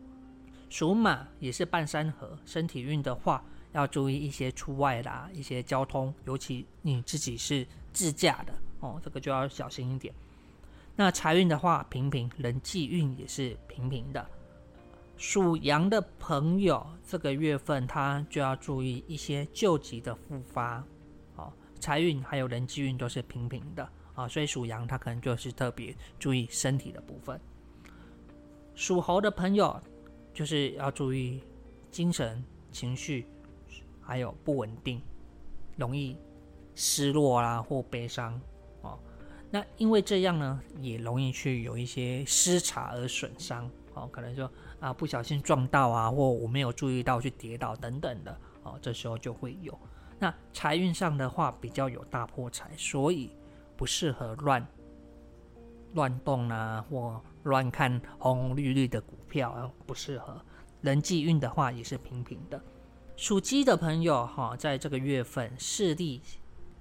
属马也是半山河，身体运的话要注意一些出外啦，一些交通，尤其你自己是自驾的哦，这个就要小心一点。那财运的话平平，人际运也是平平的。属羊的朋友，这个月份他就要注意一些旧疾的复发。哦，财运还有人际运都是平平的。啊，所以属羊他可能就是特别注意身体的部分。属猴的朋友就是要注意精神、情绪还有不稳定，容易失落啦或悲伤哦。那因为这样呢，也容易去有一些失察而损伤哦，可能说啊不小心撞到啊，或我没有注意到去跌倒等等的哦，这时候就会有。那财运上的话比较有大破财，所以。不适合乱乱动啊，或乱看红红绿绿的股票啊，不适合。人际运的话也是平平的。属鸡的朋友哈，在这个月份视力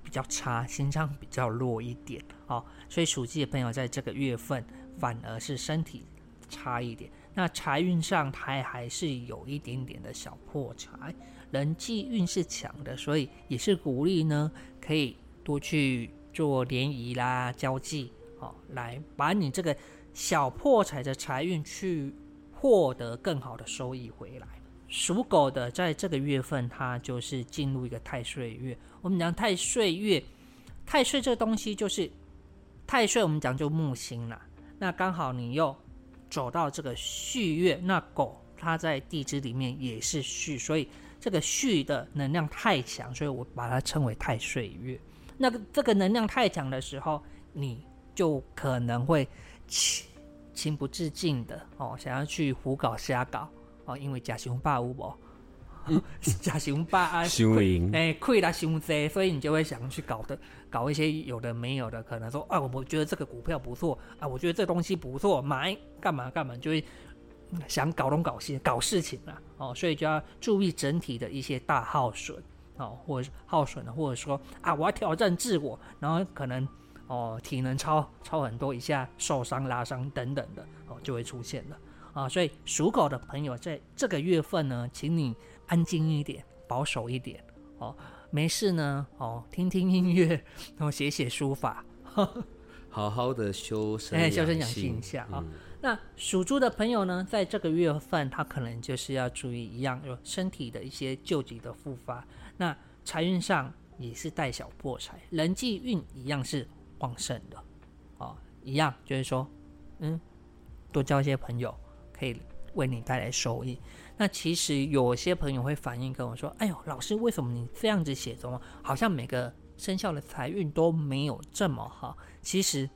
比较差，心脏比较弱一点哦，所以属鸡的朋友在这个月份反而是身体差一点。那财运上他还是有一点点的小破财，人际运是强的，所以也是鼓励呢，可以多去。做联谊啦，交际，哦，来把你这个小破财的财运去获得更好的收益回来。属狗的在这个月份，它就是进入一个太岁月。我们讲太岁月，太岁这个东西就是太岁，我们讲就木星啦。那刚好你又走到这个戌月，那狗它在地支里面也是戌，所以这个戌的能量太强，所以我把它称为太岁月。那个这个能量太强的时候，你就可能会情情不自禁的哦，想要去胡搞瞎搞哦，因为假熊霸无？不，假熊霸啊，哎，亏了熊贼，所以你就会想去搞的，搞一些有的没有的，可能说啊，我觉得这个股票不错啊，我觉得这东西不错，买干嘛干嘛，就会想搞东搞西搞事情了哦，所以就要注意整体的一些大耗损。哦，或者耗损的，或者说啊，我要挑战自我，然后可能哦体能超超很多，一下受伤拉伤等等的哦就会出现了啊。所以属狗的朋友在这个月份呢，请你安静一点，保守一点哦，没事呢哦，听听音乐，然后写写书法，好好的修身哎，修身养性一下啊。那属猪的朋友呢，在这个月份，他可能就是要注意一样，有身体的一些旧疾的复发。那财运上也是带小破财，人际运一样是旺盛的，哦，一样就是说，嗯，多交一些朋友可以为你带来收益。那其实有些朋友会反映跟我说：“哎呦，老师，为什么你这样子写中，好像每个生肖的财运都没有这么好？”其实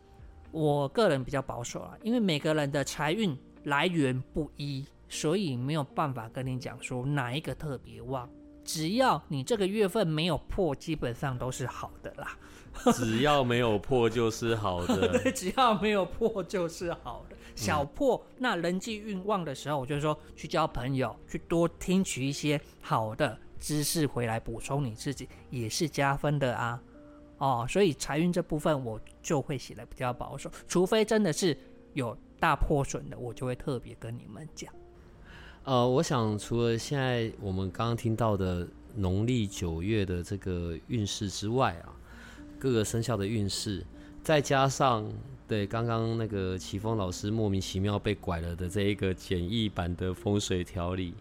我个人比较保守啊，因为每个人的财运来源不一，所以没有办法跟你讲说哪一个特别旺。只要你这个月份没有破，基本上都是好的啦。只要没有破就是好的。对，只要没有破就是好的。小破，那人际运旺的时候，我就说去交朋友，去多听取一些好的知识回来补充你自己，也是加分的啊。哦，所以财运这部分我就会写的比较保守，除非真的是有大破损的，我就会特别跟你们讲。呃，我想除了现在我们刚刚听到的农历九月的这个运势之外啊，各个生肖的运势，再加上对刚刚那个奇峰老师莫名其妙被拐了的这一个简易版的风水调理，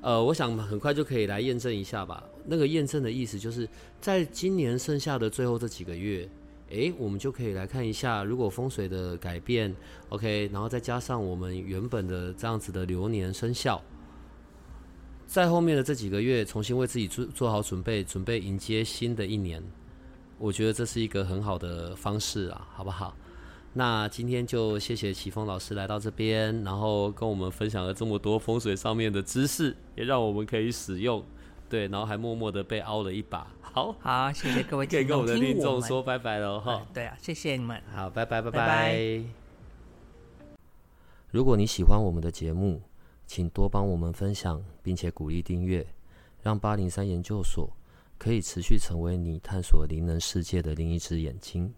呃，我想很快就可以来验证一下吧。那个验证的意思就是在今年剩下的最后这几个月。诶，我们就可以来看一下，如果风水的改变，OK，然后再加上我们原本的这样子的流年生肖，在后面的这几个月，重新为自己做做好准备，准备迎接新的一年，我觉得这是一个很好的方式啊，好不好？那今天就谢谢奇峰老师来到这边，然后跟我们分享了这么多风水上面的知识，也让我们可以使用。对，然后还默默的被凹了一把。好，好，谢谢各位 可以跟我们的听众们说拜拜了哈。对啊，谢谢你们。好，拜拜拜拜拜如果你喜欢我们的节目，请多帮我们分享，并且鼓励订阅，让八零三研究所可以持续成为你探索灵能世界的另一只眼睛。